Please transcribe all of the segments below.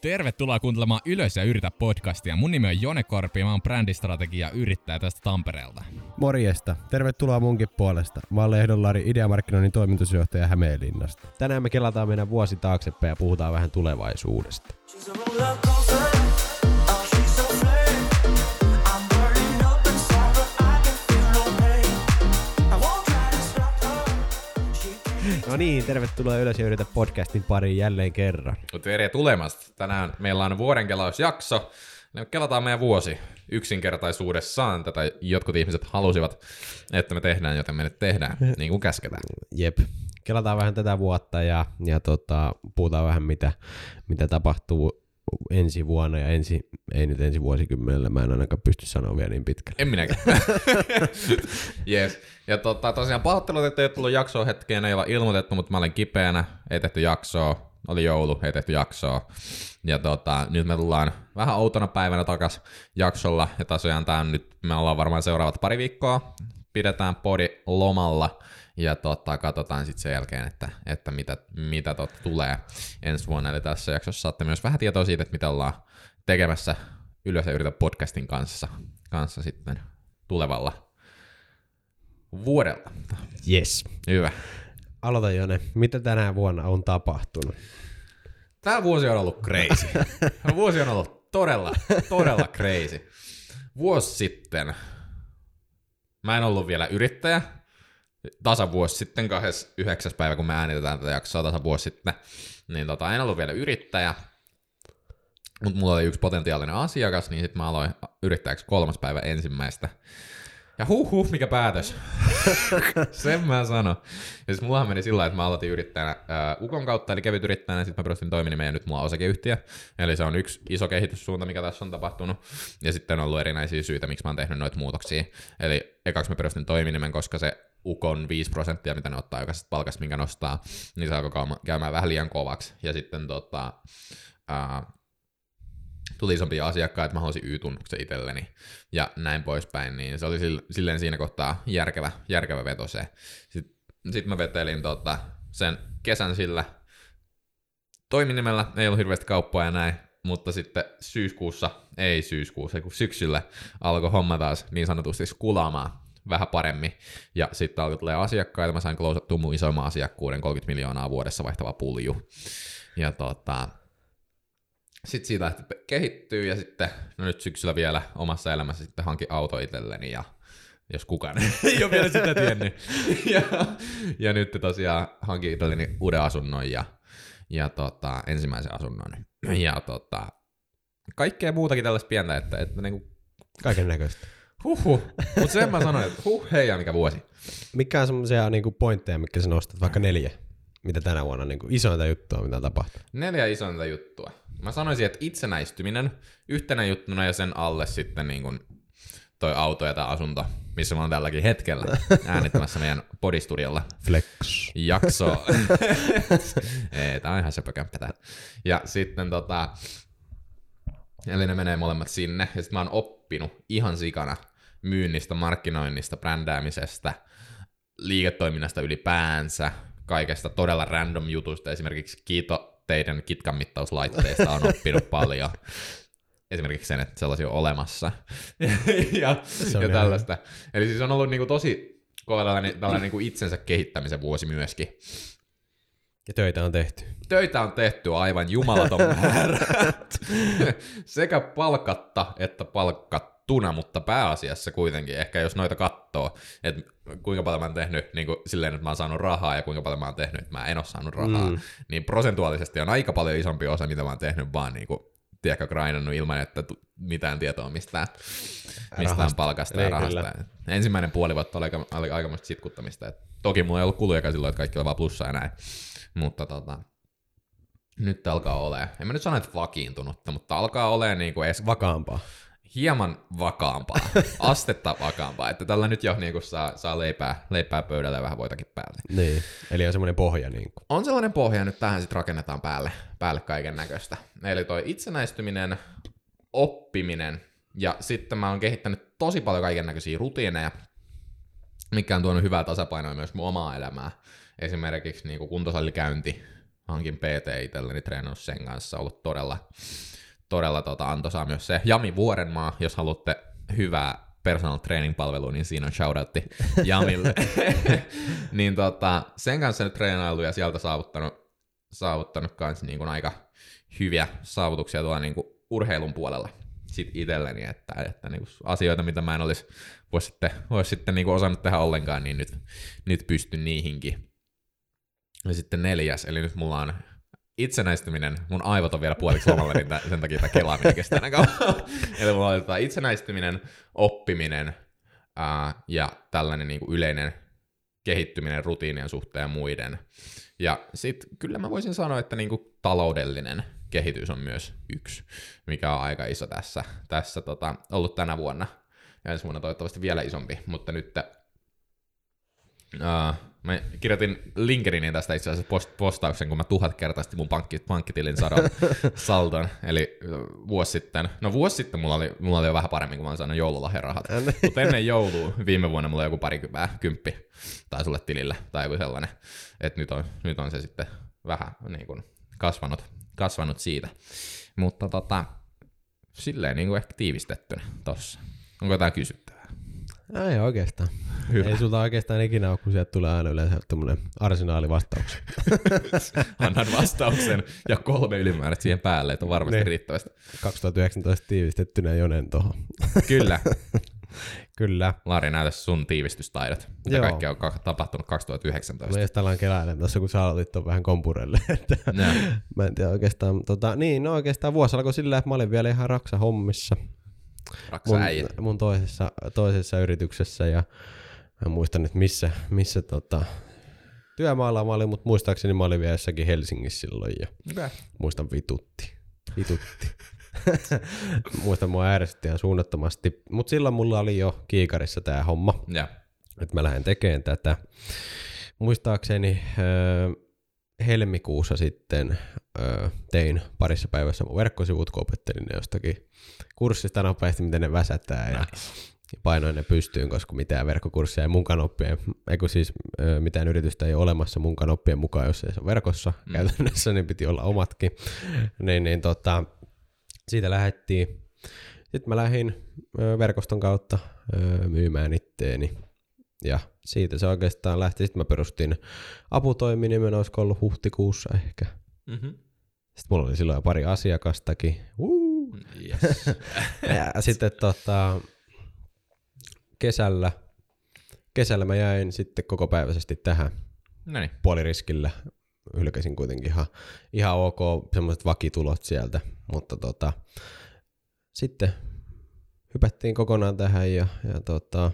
Tervetuloa kuuntelemaan Ylös ja yritä podcastia. Mun nimi on Jone Korpi ja mä oon brändistrategia yrittäjä tästä Tampereelta. Morjesta. Tervetuloa munkin puolesta. Mä oon Lehdollari Ideamarkkinoinnin toimitusjohtaja Hämeenlinnasta. Tänään me kelataan meidän vuosi taaksepäin ja puhutaan vähän tulevaisuudesta. She's a No niin, tervetuloa Ylös ja yritä podcastin pariin jälleen kerran. Tere tulemasta. Tänään meillä on vuoden kelausjakso. Me kelataan meidän vuosi yksinkertaisuudessaan. Tätä jotkut ihmiset halusivat, että me tehdään, joten me nyt tehdään, niin kuin käsketään. Jep. Kelataan vähän tätä vuotta ja, ja tota, puhutaan vähän mitä, mitä tapahtuu ensi vuonna ja ensi, ei nyt ensi vuosikymmenellä, mä en ainakaan pysty sanoa vielä niin pitkälle. En minäkään. yes. Ja tota, tosiaan pahoittelut, että ei ole tullut jaksoa hetkeen, ei olla ilmoitettu, mutta mä olen kipeänä, ei tehty jaksoa, oli joulu, ei tehty jaksoa. Ja tota, nyt me tullaan vähän outona päivänä takas jaksolla, ja tosiaan tää nyt, me ollaan varmaan seuraavat pari viikkoa, pidetään podi lomalla, ja tota, katsotaan sitten sen jälkeen, että, että mitä, mitä tot tulee ensi vuonna. Eli tässä jaksossa saatte myös vähän tietoa siitä, että mitä ollaan tekemässä Ylös ja yritä podcastin kanssa, kanssa sitten tulevalla vuodella. Yes. Hyvä. Aloita Jone, mitä tänä vuonna on tapahtunut? Tämä vuosi on ollut crazy. Vuosi on ollut todella, todella crazy. Vuosi sitten mä en ollut vielä yrittäjä. Tasa vuosi sitten, 29. päivä, kun me äänitetään tätä jaksoa tasa vuosi sitten, niin tota, en ollut vielä yrittäjä. Mutta mulla oli yksi potentiaalinen asiakas, niin sitten mä aloin yrittäjäksi kolmas päivä ensimmäistä. Ja huh huh, mikä päätös. Sen mä sanon. Ja siis mullahan meni sillä että mä aloitin yrittäjänä ää, Ukon kautta, eli kevyt yrittäjänä, sitten mä perustin toiminimen ja nyt mulla on osakeyhtiö. Eli se on yksi iso kehityssuunta, mikä tässä on tapahtunut. Ja sitten on ollut erinäisiä syitä, miksi mä oon tehnyt noita muutoksia. Eli ekaksi mä perustin toiminimen, koska se Ukon 5 prosenttia, mitä ne ottaa jokaisesta palkasta, minkä nostaa, niin se alkoi käymään vähän liian kovaksi. Ja sitten tota, ää, tuli isompia asiakkaita, että mä halusin Y-tunnuksen itselleni ja näin poispäin, niin se oli sill- silleen siinä kohtaa järkevä, järkevä veto se. Sitten sit mä vetelin tota, sen kesän sillä toiminimellä, ei ollut hirveästi kauppaa ja näin, mutta sitten syyskuussa, ei syyskuussa, kun syksyllä alkoi homma taas niin sanotusti kulaamaan vähän paremmin. Ja sitten alkoi tulee asiakkaita, mä sain klousattua mun isoimman asiakkuuden, 30 miljoonaa vuodessa vaihtava pulju. Ja tota, sitten siitä lähti kehittyy ja sitten, no nyt syksyllä vielä omassa elämässä sitten hankin auto itselleni ja jos kukaan ei ole vielä sitä tiennyt. ja, ja nyt tosiaan hankin itselleni uuden asunnon ja, ja tota, ensimmäisen asunnon. Ja tota, kaikkea muutakin tällaista pientä, että, että niinku, Kaiken näköistä. Huhhuh. Mutta sen mä sanoin, että huh, heija mikä vuosi. Mikä on semmoisia niinku pointteja, mitkä sä nostat, vaikka neljä, mitä tänä vuonna niinku isointa juttua, mitä tapahtuu? Neljä isointa juttua. Mä sanoisin, että itsenäistyminen yhtenä juttuna ja sen alle sitten niin kuin toi auto ja tämä asunto, missä mä oon tälläkin hetkellä äänittämässä meidän podistudiolla Flex. jakso. Ei, tää on ihan söpökämppä tää. Ja sitten tota, eli ne menee molemmat sinne. Ja sitten mä oon oppinut ihan sikana myynnistä, markkinoinnista, brändäämisestä, liiketoiminnasta ylipäänsä, kaikesta todella random jutusta. Esimerkiksi kiito teidän kitkan mittauslaitteista on oppinut paljon. Esimerkiksi sen, että sellaisia on olemassa. ja, on ja tällaista. Eli siis on ollut niinku tosi kova tällainen, tällainen niinku itsensä kehittämisen vuosi myöskin. Ja töitä on tehty. Töitä on tehty aivan jumalaton määrä. Sekä palkatta että palkattuna, mutta pääasiassa kuitenkin, ehkä jos noita katsoo, että kuinka paljon mä oon tehnyt niin kuin silleen, että mä oon saanut rahaa ja kuinka paljon mä oon tehnyt, että mä en oo saanut rahaa, mm. niin prosentuaalisesti on aika paljon isompi osa, mitä mä oon tehnyt vaan niin kuin, tiedätkö, grindannut ilman, että mitään tietoa mistään, mistään Rahasta. palkasta ja Niin, rahasta. kyllä. Ensimmäinen puoli vuotta oli, aika, oli aikamoista sitkuttamista. Et toki mulla ei ollut kuluja silloin, että kaikki oli vaan plussaa ja näin. Mutta tota, nyt alkaa olemaan, en mä nyt sano, että vakiintunutta, mutta alkaa olemaan niinku edes Vakaampaa. Hieman vakaampaa, astetta vakaampaa, että tällä nyt jo niinku saa, saa leipää, leipää pöydälle ja vähän voitakin päälle. Niin. Eli on semmoinen pohja niin kuin. On sellainen pohja, nyt tähän sitten rakennetaan päälle, päälle kaiken näköistä. Eli toi itsenäistyminen, oppiminen, ja sitten mä oon kehittänyt tosi paljon kaiken näköisiä rutiineja, mikä on tuonut hyvää tasapainoa myös mun omaa elämää. Esimerkiksi niin kuin kuntosalikäynti hankin PT itselleni, treenannut sen kanssa, ollut todella, todella tota, antoisaa myös se. Jami Vuorenmaa, jos haluatte hyvää personal training palvelua, niin siinä on shoutoutti Jamille. niin tota, sen kanssa nyt treenailu ja sieltä saavuttanut, saavuttanut kans niin kuin aika hyviä saavutuksia tuolla niin kuin urheilun puolella sit itselleni, että, että niin kuin asioita, mitä mä en olisi vois sitten, vois sitten niin kuin osannut tehdä ollenkaan, niin nyt, nyt pystyn niihinkin. Ja sitten neljäs, eli nyt mulla on itsenäistyminen, mun aivot on vielä puoliksi lomalla, niin sen takia tämä kelaaminen kestää näin kauan. Eli mulla on tota itsenäistyminen, oppiminen ää, ja tällainen niin kuin yleinen kehittyminen rutiinien suhteen ja muiden. Ja sitten kyllä mä voisin sanoa, että niin kuin taloudellinen kehitys on myös yksi, mikä on aika iso tässä, tässä tota, ollut tänä vuonna. Ja ensi vuonna toivottavasti vielä isompi, mutta nyt Uh, mä kirjoitin LinkedIniin tästä itse asiassa post- postauksen, kun mä tuhat kertaisesti mun pankki, pankkitilin sadon saldon. Eli vuosi sitten, no vuosi sitten mulla oli, mulla oli jo vähän paremmin, kun mä oon saanut joululahjarahat. Mutta ennen joulua viime vuonna mulla oli joku parikymppää, kymppi tai sulle tilillä tai joku sellainen. Että nyt on, nyt on se sitten vähän niin kuin kasvanut, kasvanut siitä. Mutta tota, silleen niin kuin ehkä tiivistettynä tossa. Onko jotain kysyttävää? Ei oikeastaan. Hyvä. Ei sulta oikeastaan ikinä ole, kun sieltä tulee aina yleensä tämmönen arsenaali vastauksia. Annan vastauksen ja kolme ylimääräistä siihen päälle, että on varmasti Niin. riittävästi. 2019 tiivistettynä Jonen tohon. Kyllä. Kyllä. Laari, näytä sun tiivistystaidot. Mitä Joo. kaikkea on tapahtunut 2019. Mä just tuossa, kun sä aloitit ton vähän kompurelle. Että No. mä en tiedä oikeastaan. Tota, niin, no oikeastaan vuosi alkoi sillä, että mä olin vielä ihan raksa hommissa. Raksa mun, äijä. mun toisessa, toisessa yrityksessä ja mä muistan nyt missä, missä tota, työmaalla mä olin, mutta muistaakseni mä olin vielä jossakin Helsingissä silloin ja Okay. muistan vitutti. Vitutti. muistan mua ärsytti ihan suunnattomasti, mutta silloin mulla oli jo kiikarissa tää homma, Ja. että mä lähden tekemään tätä. Muistaakseni öö, helmikuussa sitten öö, tein parissa päivässä mun verkkosivut, kun opettelin ne jostakin kurssista nopeasti, miten ne väsätään ja painoin ne pystyyn, koska mitään verkkokursseja ei munkaan oppien, eikö siis ö, mitään yritystä ei ole olemassa munkaan oppien mukaan, jos ei se ole verkossa mm. käytännössä, niin piti olla omatkin. niin, niin tota, siitä lähdettiin. Sitten mä lähdin ö, verkoston kautta ö, myymään itteeni. Ja siitä se oikeastaan lähti. Sitten mä perustin aputoiminimen, olisiko ollut huhtikuussa ehkä. Mm-hmm. Sitten mulla oli silloin jo pari asiakastakin. Yes. Ja sitten tota, kesällä, kesällä mä jäin sitten koko päiväisesti tähän niin. puoliriskillä. Hylkäsin kuitenkin ihan, ihan ok semmoiset vakitulot sieltä, mutta tota, sitten hypättiin kokonaan tähän ja, ja tota,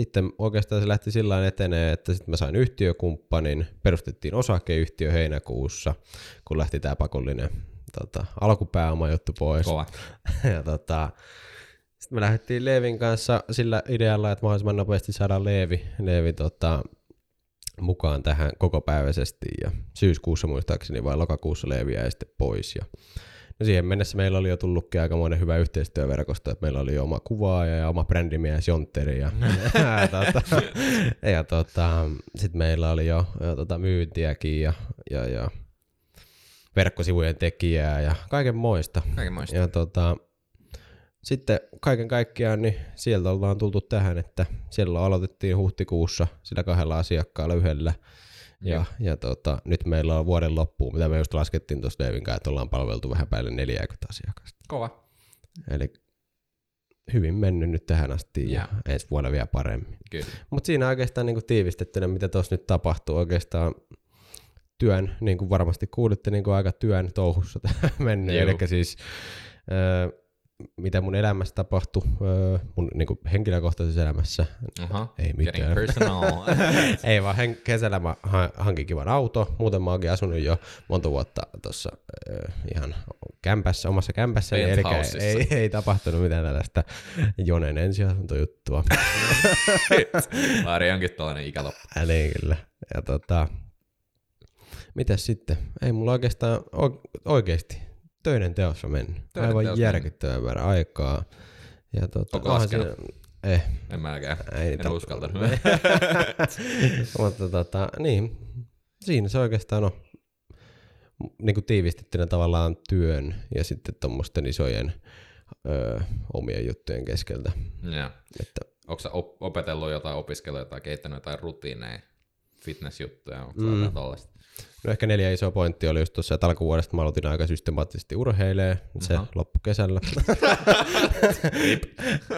sitten oikeastaan se lähti sillä etenee, että sitten mä sain yhtiökumppanin, perustettiin osakeyhtiö heinäkuussa, kun lähti tämä pakollinen tota, alkupääoma juttu pois. Kova. ja tota, sitten me lähdettiin Leevin kanssa sillä idealla, että mahdollisimman nopeasti saadaan Leevi, Leevi tota, mukaan tähän kokopäiväisesti. Ja syyskuussa muistaakseni vai lokakuussa Leevi jäi sitten pois. Ja no siihen mennessä meillä oli jo tullutkin aikamoinen hyvä yhteistyöverkosto, että meillä oli jo oma kuvaaja ja oma brändimies Jontteri ja, ja, tota, ja tota, sitten meillä oli jo, jo tota, myyntiäkin ja, ja, ja verkkosivujen tekijää ja kaiken moista. Kaiken muista. Ja tota, sitten kaiken kaikkiaan niin sieltä ollaan tultu tähän, että siellä aloitettiin huhtikuussa sillä kahdella asiakkaalla yhdellä. Ja, ja tota, nyt meillä on vuoden loppuun, mitä me just laskettiin tuossa Devin kanssa, että ollaan palveltu vähän päälle 40 asiakasta. Kova. Eli hyvin mennyt nyt tähän asti ja Joo. ensi vuonna vielä paremmin. Mutta siinä oikeastaan niin tiivistettynä, mitä tuossa nyt tapahtuu oikeastaan työn, niin kuin varmasti kuulitte, niin kuin aika työn touhussa mennyt. Eli siis ö, mitä mun elämässä tapahtui, ö, mun niin kuin henkilökohtaisessa elämässä, Aha. ei mitään. ei vaan hen- kesällä mä ha- hankin kivan auto, muuten mä oonkin asunut jo monta vuotta tuossa ihan kämpässä, omassa kämpässä, eli ei, ei tapahtunut mitään tällaista Jonen ensiasuntojuttua. Laari onkin tällainen ikäloppu. Ää, niin kyllä. Ja tota, mitäs sitten? Ei mulla oikeastaan o- oikeesti töiden teossa mennyt. Töiden Aivan teossa järkyttävän määrä aikaa. Ja tota, Onko laskenut? siinä- Eh, En mäkään. ei En niitä- uskaltanut. Mutta tota, niin, siinä se oikeastaan on. niin kuin tiivistettynä tavallaan työn ja sitten tuommoisten isojen ö, omien juttujen keskeltä. Joo. Että, Onko sä op- opetellut jotain, opiskellut jotain, kehittänyt jotain rutiineja, fitnessjuttuja, onko Mm. mm. tollaista? No ehkä neljä isoa pointtia oli just tuossa, että alkuvuodesta mä aloitin aika systemaattisesti urheilee, se Aha. loppu kesällä.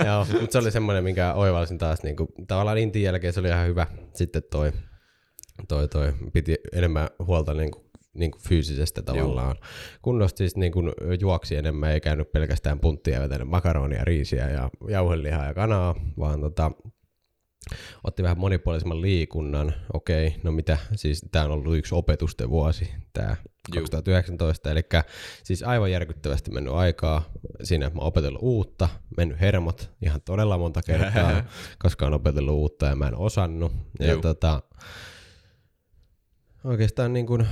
Joo, mutta se oli semmoinen, minkä oivalsin taas, niin kuin, tavallaan intin jälkeen se oli ihan hyvä. Sitten toi, toi, toi piti enemmän huolta niin kuin, niin kuin fyysisestä tavallaan. Kunnosta siis niin kuin juoksi enemmän, ei käynyt pelkästään punttia vetänyt makaronia, riisiä ja jauhelihaa ja kanaa, vaan tota, otti vähän monipuolisemman liikunnan. Okei, no mitä, siis tämä on ollut yksi opetusten vuosi, tämä Juu. 2019, eli siis aivan järkyttävästi mennyt aikaa siinä, että mä oon opetellut uutta, mennyt hermot ihan todella monta kertaa, koska on opetellut uutta ja mä en osannut. Ja Juu. tota, oikeastaan niin kuin,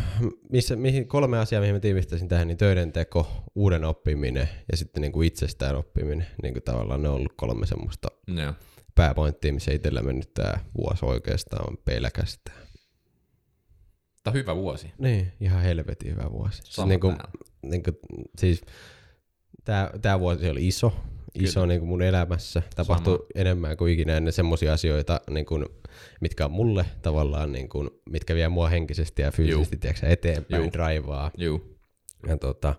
missä, mihin, kolme asiaa, mihin mä tiivistäisin tähän, niin töiden teko, uuden oppiminen ja sitten niin kuin itsestään oppiminen. Niin kuin tavallaan ne on ollut kolme semmoista Joo. Pääpointtia, missä itsellä mennyt tämä vuosi oikeastaan on pelkästään. Tämä on hyvä vuosi. Niin, ihan helvetin hyvä vuosi. Siis, niin kuin, niin kuin, siis tämä, tämä vuosi oli iso, iso niin kuin mun elämässä. Tapahtui Sama. enemmän kuin ikinä ennen semmoisia asioita, niin kuin, mitkä on mulle tavallaan, niin kuin, mitkä vie mua henkisesti ja fyysisesti tiedätkö, eteenpäin, Juu. draivaa. Juu. Ja tota,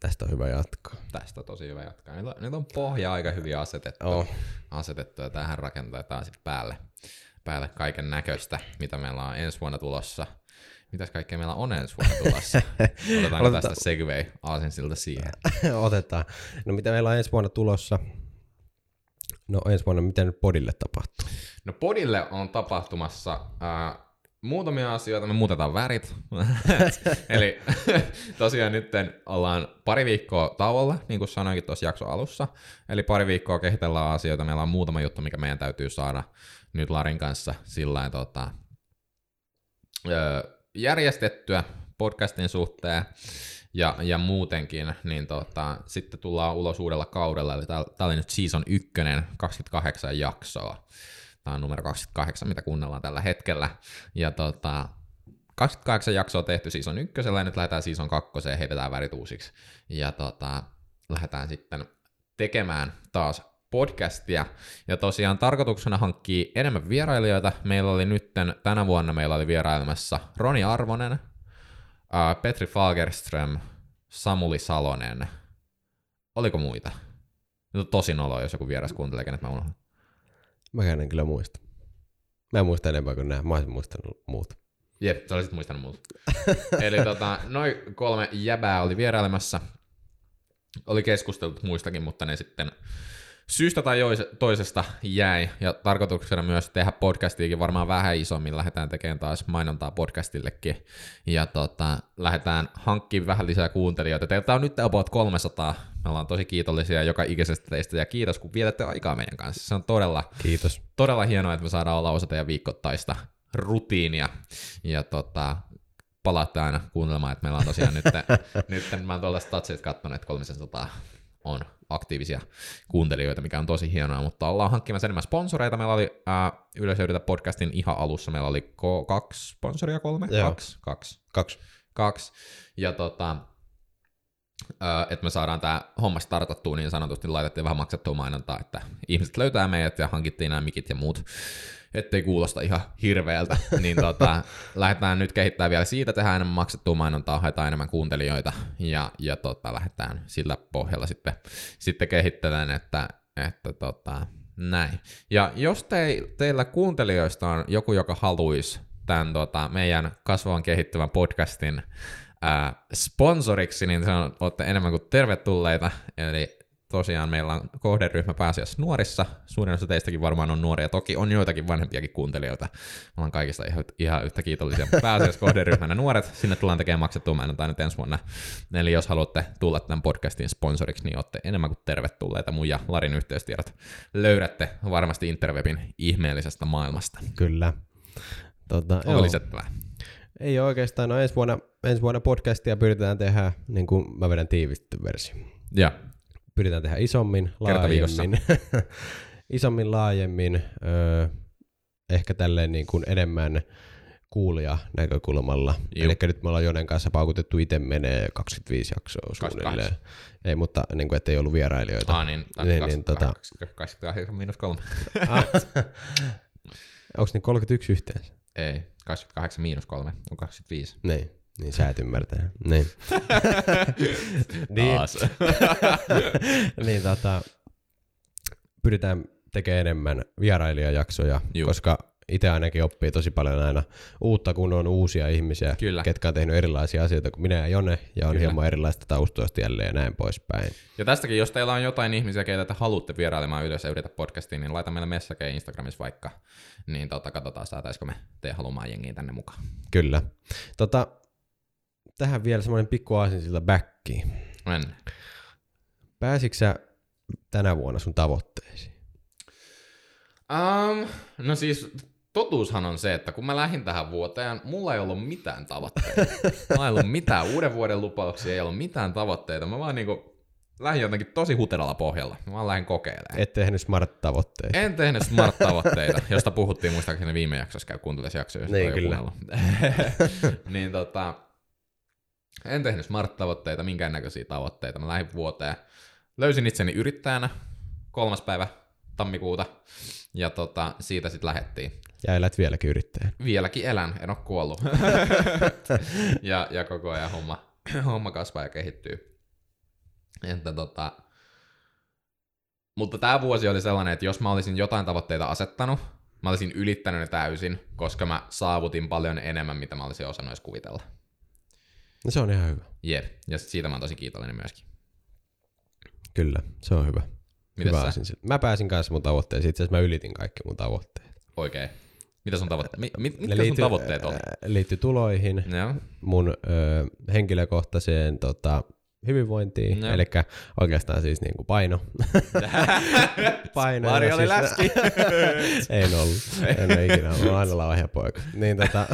tästä on hyvä jatkaa. Tästä on tosi hyvä jatkaa. Nyt on, nyt on pohja aika hyvin asetettu. Oh. asetettu ja tähän rakentetaan sitten päälle, päälle kaiken näköistä, mitä meillä on ensi vuonna tulossa. Mitäs kaikkea meillä on ensi vuonna tulossa? Otetaanko Aloitetaan. tästä segway aasinsilta siihen? Otetaan. No mitä meillä on ensi vuonna tulossa? No ensi vuonna, mitä nyt podille tapahtuu? No podille on tapahtumassa ää, muutamia asioita, me muutetaan värit. Eli tosiaan nyt ollaan pari viikkoa tauolla, niin kuin sanoinkin tuossa jakson alussa. Eli pari viikkoa kehitellään asioita. Meillä on muutama juttu, mikä meidän täytyy saada nyt Larin kanssa sillä tota, järjestettyä podcastin suhteen ja, ja muutenkin, niin tota, sitten tullaan ulos uudella kaudella, eli tää, tää oli nyt season 1, 28 jaksoa. Tämä on numero 28, mitä kuunnellaan tällä hetkellä. Ja tota, 28 jaksoa tehty season 1, ja nyt lähdetään season 2, ja heitetään värit uusiksi. Ja tota, lähdetään sitten tekemään taas podcastia. Ja tosiaan tarkoituksena hankkii enemmän vierailijoita. Meillä oli nytten, tänä vuonna meillä oli vierailemassa Roni Arvonen, ää, Petri Fagerström, Samuli Salonen. Oliko muita? Nyt on tosi noloa, jos joku vieras kuuntelee, kenet mä unohdan. Mä en kyllä muista. Mä en muista enempää kuin nämä. Mä olisin muistanut muut. Jep, sä olisit muistanut muuta. Eli tota, noin kolme jäbää oli vierailemassa. Oli keskusteltu muistakin, mutta ne sitten syystä tai toisesta jäi. Ja tarkoituksena myös tehdä podcastiakin varmaan vähän isommin. Lähdetään tekemään taas mainontaa podcastillekin. Ja tota, lähdetään hankkimaan vähän lisää kuuntelijoita. Teiltä on nyt about 300. Me ollaan tosi kiitollisia joka ikisestä teistä. Ja kiitos, kun vietätte aikaa meidän kanssa. Se on todella Kiitos. todella hienoa, että me saadaan olla osa teidän viikoittaista rutiinia. Ja tota, palaatte aina kuuntelemaan, että meillä on tosiaan nyt, nyt mä oon tuolla statsit katsonut, että 300 on aktiivisia kuuntelijoita, mikä on tosi hienoa, mutta ollaan hankkimassa enemmän sponsoreita. Meillä oli äh, podcastin ihan alussa, meillä oli ko- kaksi sponsoria, kolme? Joo. Kaksi, kaksi Kaksi. kaksi. Ja tota, että me saadaan tämä homma startattua niin sanotusti, laitettiin vähän maksettua mainontaa, että ihmiset löytää meidät ja hankittiin nämä mikit ja muut, ettei kuulosta ihan hirveältä, niin tota, lähdetään nyt kehittämään vielä siitä, tehdään enemmän maksettua mainontaa, haetaan enemmän kuuntelijoita ja, ja tota, lähdetään sillä pohjalla sitten, sitten kehittelemään, että, että tota, näin. Ja jos te, teillä kuuntelijoista on joku, joka haluaisi tämän tota, meidän kasvavan kehittyvän podcastin ää, sponsoriksi, niin se on, olette enemmän kuin tervetulleita. Eli tosiaan meillä on kohderyhmä pääasiassa nuorissa. Suurin osa teistäkin varmaan on nuoria. Toki on joitakin vanhempiakin kuuntelijoita. Me ollaan kaikista ihan, ihan yhtä kiitollisia. Pääasiassa kohderyhmänä nuoret. Sinne tullaan tekemään maksettua mainontaa nyt ensi vuonna. Eli jos haluatte tulla tämän podcastin sponsoriksi, niin olette enemmän kuin tervetulleita. Mun ja Larin yhteystiedot löydätte varmasti Interwebin ihmeellisestä maailmasta. Kyllä. Tota, Onko joo. lisättävää? Ei oikeastaan. No ensi vuonna, ensi vuonna podcastia pyritään tehdä, niin kuin mä vedän tiivistetty versio. Ja, Pyritään tehdä isommin, laajemmin. isommin, laajemmin. Öö, ehkä tälleen niin kuin enemmän kuulija näkökulmalla. Eli nyt me ollaan Jonen kanssa paukutettu itse menee 25 jaksoa suunnilleen. Ei, mutta niin kuin, ettei ollut vierailijoita. Ah, niin, Niin, niin, tota- 28 miinus 3. Ah. Onko niin 31 yhteensä? Ei, 28 miinus 3 on 25. Niin, niin sä et ymmärtää. Niin. niin, niin tota, pyritään tekemään enemmän vierailijajaksoja, Juu. koska itse ainakin oppii tosi paljon aina uutta, kun on uusia ihmisiä, Kyllä. ketkä on tehnyt erilaisia asioita kuin minä ja Jone, ja on Kyllä. hieman erilaista taustoista jälleen ja näin poispäin. Ja tästäkin, jos teillä on jotain ihmisiä, keitä te haluatte vierailemaan ylös ja yritä podcastiin, niin laita meille messageen Instagramissa vaikka. Niin tota, katsotaan, saataisiko me te haluamaan jengiin tänne mukaan. Kyllä. Tota, tähän vielä semmoinen pikku aasinsilta backiin. Men. Pääsitkö sä tänä vuonna sun tavoitteisiin? Um, no siis totuushan on se, että kun mä lähdin tähän vuoteen, mulla ei ollut mitään tavoitteita. Mulla ei ollut mitään uuden vuoden lupauksia, ei ollut mitään tavoitteita. Mä vaan niinku lähdin jotenkin tosi huteralla pohjalla. Mä vaan lähdin kokeilemaan. Et tehnyt smart-tavoitteita. En tehnyt smart-tavoitteita, josta puhuttiin muistaakseni viime jaksossa, käy kuuntelisi jaksoja, jos Niin, kyllä. niin tota, en tehnyt smart-tavoitteita, minkäännäköisiä tavoitteita. Mä lähdin vuoteen. Löysin itseni yrittäjänä kolmas päivä tammikuuta, ja tota, siitä sitten lähettiin. Ja elät vieläkin yrittäjän. Vieläkin elän, en ole kuollut. ja, ja koko ajan homma, homma kasvaa ja kehittyy. Että tota, mutta tämä vuosi oli sellainen, että jos mä olisin jotain tavoitteita asettanut, mä olisin ylittänyt ne täysin, koska mä saavutin paljon enemmän, mitä mä olisin osannut edes kuvitella. No se on ihan hyvä. Jep, ja siitä mä oon tosi kiitollinen myöskin. Kyllä, se on hyvä. Mites hyvä sä? Mä pääsin kanssa mun tavoitteisiin. Itse asiassa mä ylitin kaikki mun tavoitteet. Oikein. Mitä sun, tavoitte- mi- mit, mitkä sun liittyy- tavoitteet oli? äh, Liittyy tuloihin, Joo, mun ö, henkilökohtaiseen tota, hyvinvointiin, Joo. eli oikeastaan siis niinku paino. paino. Mari oli siis- läski. en ollut. En ole ikinä ollut. Aina lauhia poika. Niin, tota,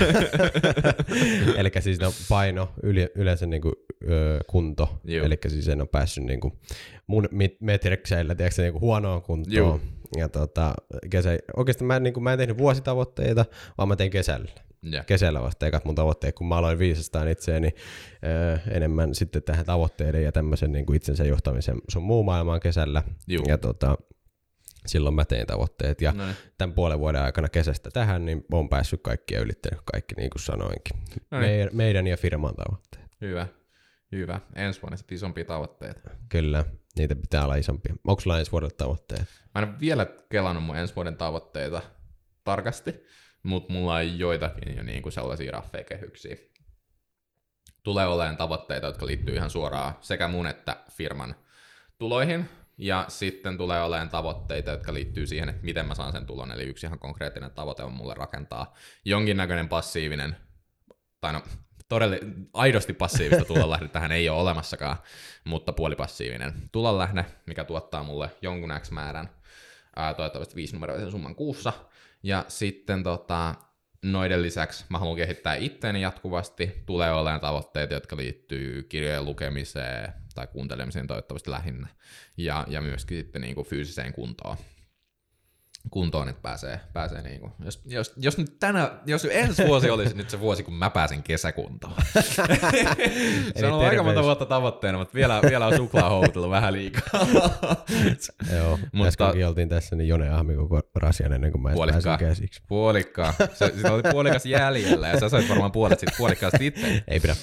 eli siis no, paino, yle, yleensä niinku, ö, kunto. Eli siis en ole päässyt niinku, mun mit- metrikseillä tiedätkö, niinku huonoon kuntoon. Juu. Ja tota, kesä, oikeastaan mä, niinku, mä en tehnyt vuositavoitteita, vaan mä tein kesällä Joo. kesällä vasta ekat mun tavoitteet, kun mä aloin viisastaan itseäni ö, enemmän sitten tähän tavoitteiden ja tämmöisen niin kuin itsensä johtamisen sun muu maailmaan kesällä. Juu. Ja tota, silloin mä tein tavoitteet. Ja No niin. tämän puolen vuoden aikana kesästä tähän, niin on päässyt kaikki ja ylittänyt kaikki, niin kuin sanoinkin. No niin. Meidän, ja firman tavoitteet. Hyvä. Hyvä. Ensi vuonna sitten isompia tavoitteita. Kyllä, niitä pitää olla isompia. Onko sulla ensi vuodelle tavoitteet? Mä en ole vielä kelannut mun ensi vuoden tavoitteita tarkasti, mutta mulla on joitakin jo niinku sellaisia raffeja kehyksiä. Tulee olemaan tavoitteita, jotka liittyy ihan suoraan sekä mun että firman tuloihin, ja sitten tulee olemaan tavoitteita, jotka liittyy siihen, että miten mä saan sen tulon. Eli yksi ihan konkreettinen tavoite on mulle rakentaa jonkinnäköinen passiivinen, tai no todella aidosti passiivista tulonlähdettä tähän ei ole olemassakaan, mutta puolipassiivinen tulonlähde, mikä tuottaa mulle jonkun X määrän, ää, toivottavasti viisinumeroisen summan kuussa. Ja sitten tota, noiden lisäksi mä haluan kehittää itteeni jatkuvasti. Tulee olemaan tavoitteita, jotka liittyy kirjojen lukemiseen tai kuuntelemiseen toivottavasti lähinnä. Ja, ja myöskin sitten niinku fyysiseen kuntoon kuntoon, että pääsee, pääsee niinku. Jos, jos, jos, nyt tänä, jos ensi vuosi olisi nyt se vuosi, kun mä pääsen kesäkuntoon. se on ollut aika monta vuotta tavoitteena, mutta vielä, vielä on suklaahoukutellut vähän liikaa. Joo, Mutta- äskenkin oltiin tässä, niin Jone ahmi koko rasian ennen kuin mä edes Puolikkaa. pääsin käsiksi. Puolikkaa. Se, oli puolikas jäljellä ja sä sait varmaan puolet siitä puolikkaasta itse. Ei pidä.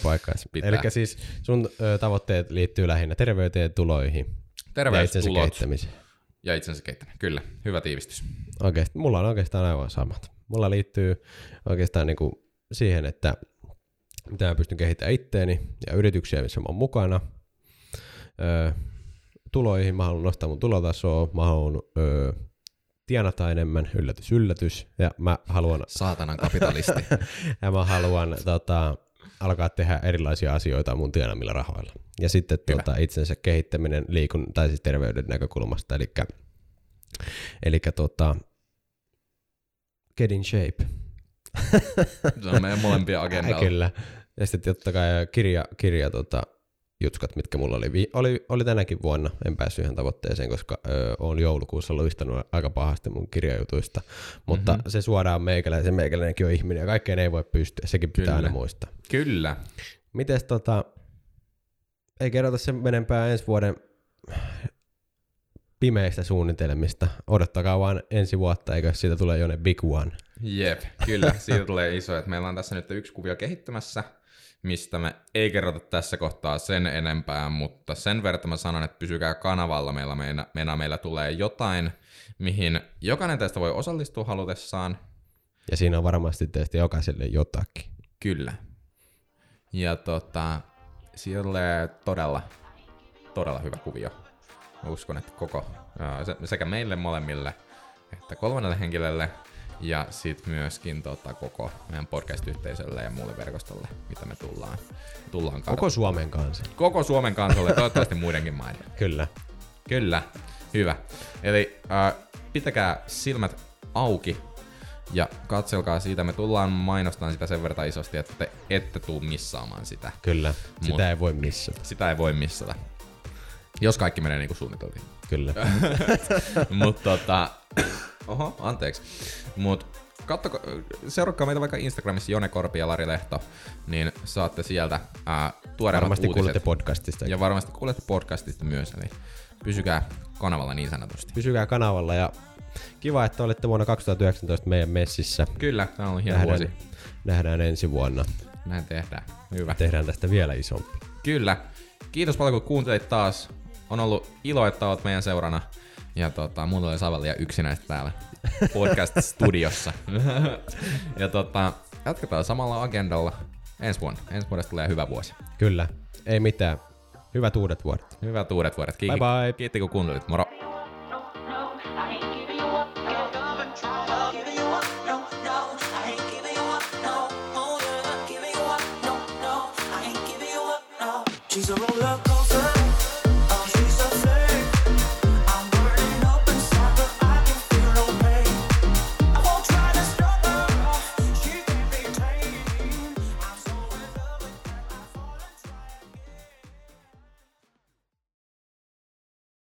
Pitää. Eli siis sun tavoitteet liittyy lähinnä terveyteen, tuloihin ja itsensä Terveystulot kehittämiseen. Ja itsensä kehittäminen. Kyllä, hyvä tiivistys. Oikeasti, mulla on oikeastaan aivan samat. Mulla liittyy oikeastaan niin kuin siihen, että mitä mä pystyn kehittämään itteeni ja yrityksiä, missä mä oon mukana. Öö, tuloihin, mä haluan nostaa mun tulotasoa, mä haluan öö, tienata enemmän, yllätys, yllätys, ja mä haluan, Saatanan kapitalisti. ja mä haluan tota, alkaa tehdä erilaisia asioita mun tienamilla rahoilla. Ja sitten Hyvä. tota, itsensä kehittäminen liikun, tai siis terveyden näkökulmasta, eli, eli tota, get in shape. Se on meidän molempia agendalla. Kyllä. Ja sitten totta kai kirja, kirja tota, jutskat, mitkä mulla oli, oli, oli tänäkin vuonna. En päässyt ihan tavoitteeseen, koska ö, olen joulukuussa luistanut aika pahasti mun kirjajutuista. Mutta mm-hmm. se suoraan meikäläisen, meikäläinenkin on ihminen ja kaikkeen ei voi pystyä. Sekin pitää Kyllä. aina muistaa. Kyllä. Mites tota, ei kerrota sen menempää ensi vuoden pimeistä suunnitelmista. Odottakaa vaan ensi vuotta, eikö siitä tule jo ne big one. Jep, kyllä. Siitä tulee iso, että meillä on tässä nyt yksi kuvio kehittymässä, mistä me ei kerrota tässä kohtaa sen enempää, mutta sen verran mä sanon, että pysykää kanavalla. Meillä, meillä, meillä, meillä tulee jotain, mihin jokainen teistä voi osallistua halutessaan. Ja siinä on varmasti teistä jokaiselle jotakin. Kyllä. Ja tota, siitä tulee todella, todella hyvä kuvio. Mä uskon, että koko, se- sekä meille molemmille, että kolmannelle henkilölle, ja sitten myöskin tota, koko meidän podcast-yhteisölle ja muulle verkostolle, mitä me tullaan, tullaan Koko Koko... Suomen kanssa. koko Suomen kansalle, toivottavasti muidenkin maiden. Kyllä. Kyllä, hyvä. Eli äh, pitäkää silmät auki ja katselkaa siitä. Me tullaan mainostamaan sitä sen verran isosti, että te ette tuu missaamaan sitä. Kyllä. Sitä Mut- ei voi missata. Sitä ei voi missata. Jos kaikki menee niin kuin suunniteltiin. Kyllä. Mutta tota... Oho, anteeksi. Mut kattoko, seuratkaa meitä vaikka Instagramissa Jone Korpi ja Lari Lehto, niin saatte sieltä ää, tuoreimmat Varmasti uutiset. kuulette podcastista. Ja varmasti kuulette podcastista myös, eli pysykää kanavalla niin sanotusti. Pysykää kanavalla ja kiva, että olette vuonna 2019 meidän messissä. Kyllä, tämä on hieno Nähdään, vuosi. nähdään ensi vuonna. Näin tehdään. Hyvä. Tehdään tästä vielä isompi. Kyllä. Kiitos paljon, kun kuuntelit taas. On ollut ilo, että olet meidän seurana. Ja tota, mun oli Savallia yksinäistä täällä podcast-studiossa. ja tota, jatketaan samalla agendalla ensi vuonna. Ensi vuodesta tulee hyvä vuosi. Kyllä. Ei mitään. Hyvät uudet vuodet. Hyvät uudet vuodet. Kiitti, Bye bye. kiitti kun kuuntelit. Moro.